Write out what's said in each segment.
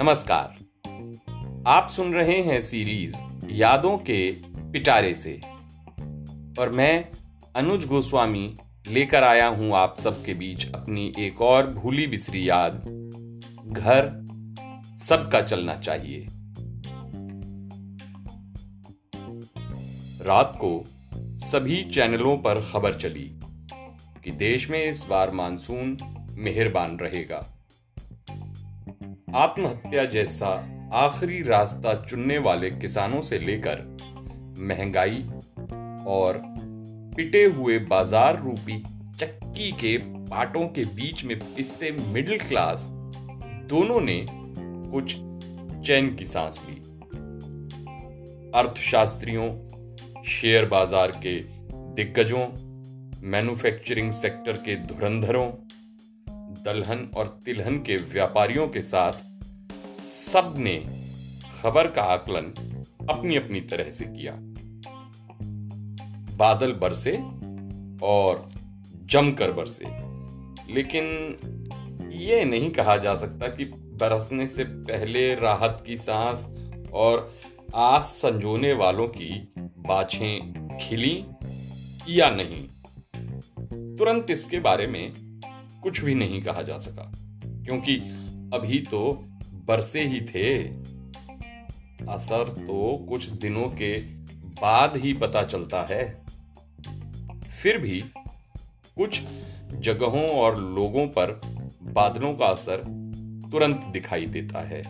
नमस्कार। आप सुन रहे हैं सीरीज़ यादों के पिटारे से। और मैं अनुज गोस्वामी लेकर आया हूँ आप सबके बीच अपनी एक और भूली बिसरी याद। घर सबका चलना चाहिए। रात को सभी चैनलों पर खबर चली कि देश में इस बार मानसून मेहरबान रहेगा। आत्महत्या जैसा आखिरी रास्ता चुनने वाले किसानों से लेकर महँगाई और पिटे हुए बाज़ार रूपी चक्की के पाटों के बीच में पिसते मिडिल क्लास दोनों ने कुछ चैन की सांस ली। अर्थशास्त्रियों, शेयर बाज़ार के दिग्गजों मैन्युफैक्चरिंग सेक्टर के धुरंधरों दलहन और तिलहन के व्यापारियों के साथ सबने खबर का आकलन अपनी अपनी तरह से किया। बादल बरसे और जमकर बरसे। लेकिन ये नहीं कहा जा सकता कि बरसने से पहले राहत की सांस और आस संजोने वालों की बाछें खिली या नहीं। तुरंत इसके बारे में कुछ भी नहीं कहा जा सका। क्योंकि अभी तो बरसे ही थे। असर तो कुछ दिनों के बाद ही पता चलता है। फिर भी कुछ जगहों और लोगों पर बादलों का असर तुरंत दिखाई देता है।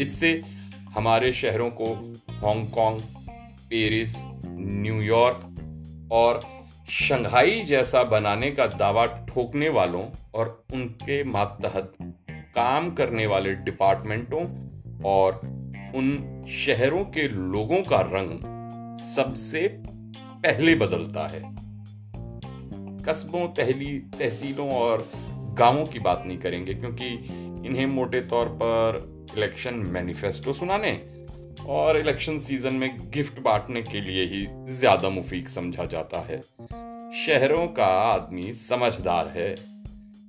इससे हमारे शहरों को Hong Kong Paris New York और शंघाई जैसा बनाने का दावा ठोकने वालों और उनके मातहत काम करने वाले डिपार्टमेंटों और उन शहरों के लोगों का रंग सबसे पहले बदलता है। कस्बों, तहली, तहसीलों और गाँवों की बात नहीं करेंगे, क्योंकि इन्हें मोटे तौर पर इलेक्शन मैनिफेस्टो सुनाने और इलेक्शन सीज़न में गिफ्ट बांटने के लिए ही ज़्यादा मुफीक समझा जाता है। शहरों का आदमी समझदार है,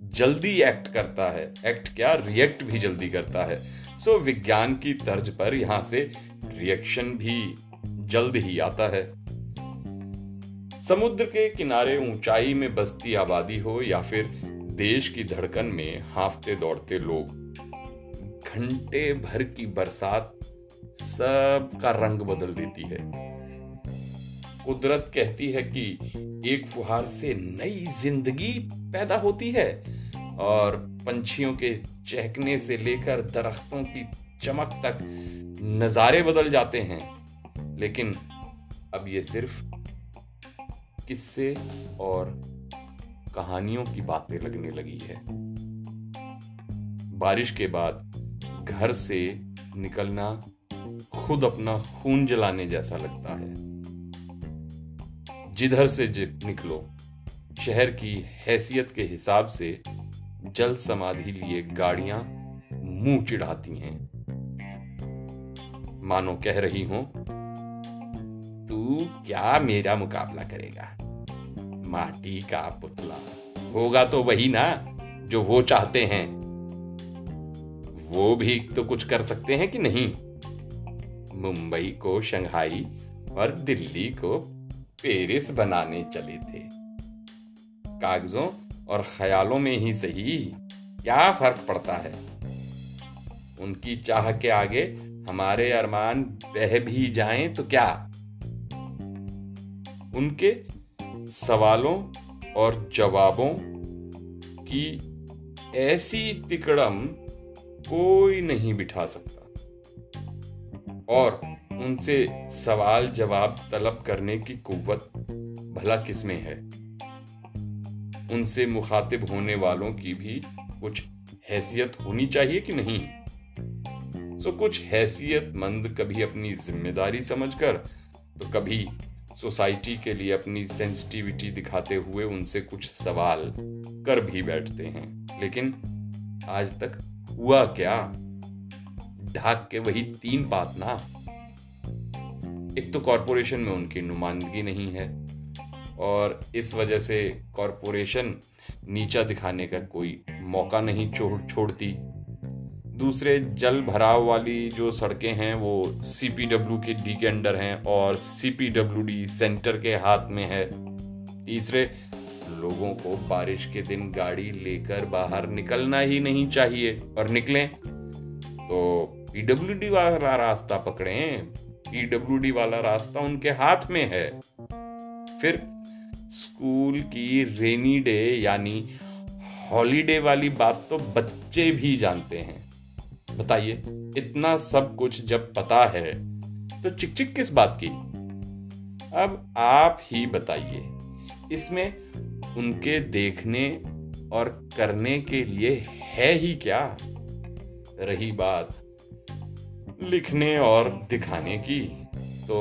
जल्दी एक्ट करता है। एक्ट क्या? रिएक्ट भी जल्दी करता है। सो विज्ञान की तर्ज पर यहाँ से रिएक्शन भी जल्द ही आता है। समुद्र के किनारे ऊंचाई में बसती आबादी हो या फिर देश की धड़कन में हाफते दौड़ते लोग, घंटे भर की बरसात सब का रंग बदल देती है। कुदरत कहती है कि एक फुहार से नई ज़िंदगी पैदा होती है और पंछियों के चहकने से लेकर दरख्तों की चमक तक नजारे बदल जाते हैं। लेकिन अब ये सिर्फ़ किस्से और कहानियों की बातें लगने लगी है। बारिश के बाद घर से निकलना खुद अपना खून जलाने जैसा लगता है। जिधर से निकलो, शहर की हैसियत के हिसाब से जल समाधि लिए गाड़ियाँ मुँह चिढ़ाती हैं। मानो कह रही हो, तू क्या मेरा मुकाबला करेगा? माटी का पुतला होगा तो वही ना जो वो चाहते हैं। वो भी तो कुछ कर सकते हैं कि नहीं? मुंबई को, शंघाई और दिल्ली को पेरिस बनाने चले थे। कागजों और ख्यालों में ही सही क्या फ़र्क पड़ता है? उनकी चाह के आगे हमारे अरमान बह भी जाएँ तो क्या? उनके सवालों और जवाबों की ऐसी तिकड़म कोई नहीं बिठा सकता। और उनसे सवाल जवाब तलब करने की कुव्वत भला किसमें है? उनसे मुखातिब होने वालों की भी कुछ हैसियत होनी चाहिए कि नहीं? सो कुछ हैसियत मंद कभी अपनी ज़िम्मेदारी समझकर तो कभी सोसाइटी के लिए अपनी सेंसिटिविटी दिखाते हुए उनसे कुछ सवाल कर भी बैठते हैं। लेकिन आज तक हुआ क्या? ढाक के वही तीन पात ना। एक तो कॉरपोरेशन में उनकी नुमाइंदगी नहीं है और इस वजह से कॉरपोरेशन नीचा दिखाने का कोई मौका नहीं छोड़, छोड़ती। दूसरे, जल भराव वाली जो सड़कें हैं, वो सी पी डब्ल्यू के डी के अंडर हैं और C P W D center के हाथ में है। तीसरे, लोगों को बारिश के दिन गाड़ी लेकर बाहर निकलना ही नहीं चाहिए। और निकले तो पीडब्ल्यूडी वाला रास्ता पकड़े। पीडब्ल्यूडी वाला रास्ता उनके हाथ में है। फिर स्कूल की रेनी डे यानी हॉलीडे वाली बात तो बच्चे भी जानते हैं। बताइए, इतना सब कुछ जब पता है तो चिक चिक किस बात की? अब आप ही बताइए, इसमें उनके देखने और करने के लिए है ही क्या? रही बात लिखने और दिखाने की। तो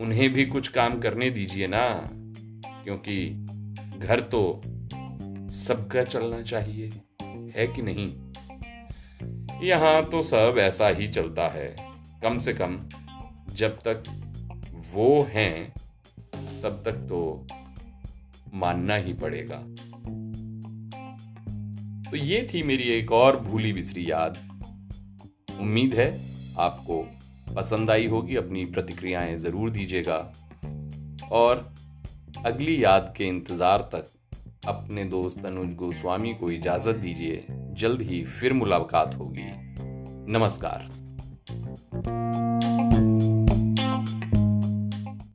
उन्हें भी कुछ काम करने दीजिए ना, क्योंकि घर तो सबका चलना चाहिए, है कि नहीं? यहाँ तो सब ऐसा ही चलता है, कम से कम जब तक वो हैं, तब तक तो मानना ही पड़ेगा। तो ये थी मेरी एक और भूली बिसरी याद। उम्मीद है आपको पसंद आई होगी, अपनी प्रतिक्रियाएँ ज़रूर दीजिएगा। और अगली याद के इंतज़ार तक अपने दोस्त अनुज गोस्वामी को इजाज़त दीजिए। जल्द ही फिर मुलाकात होगी। नमस्कार।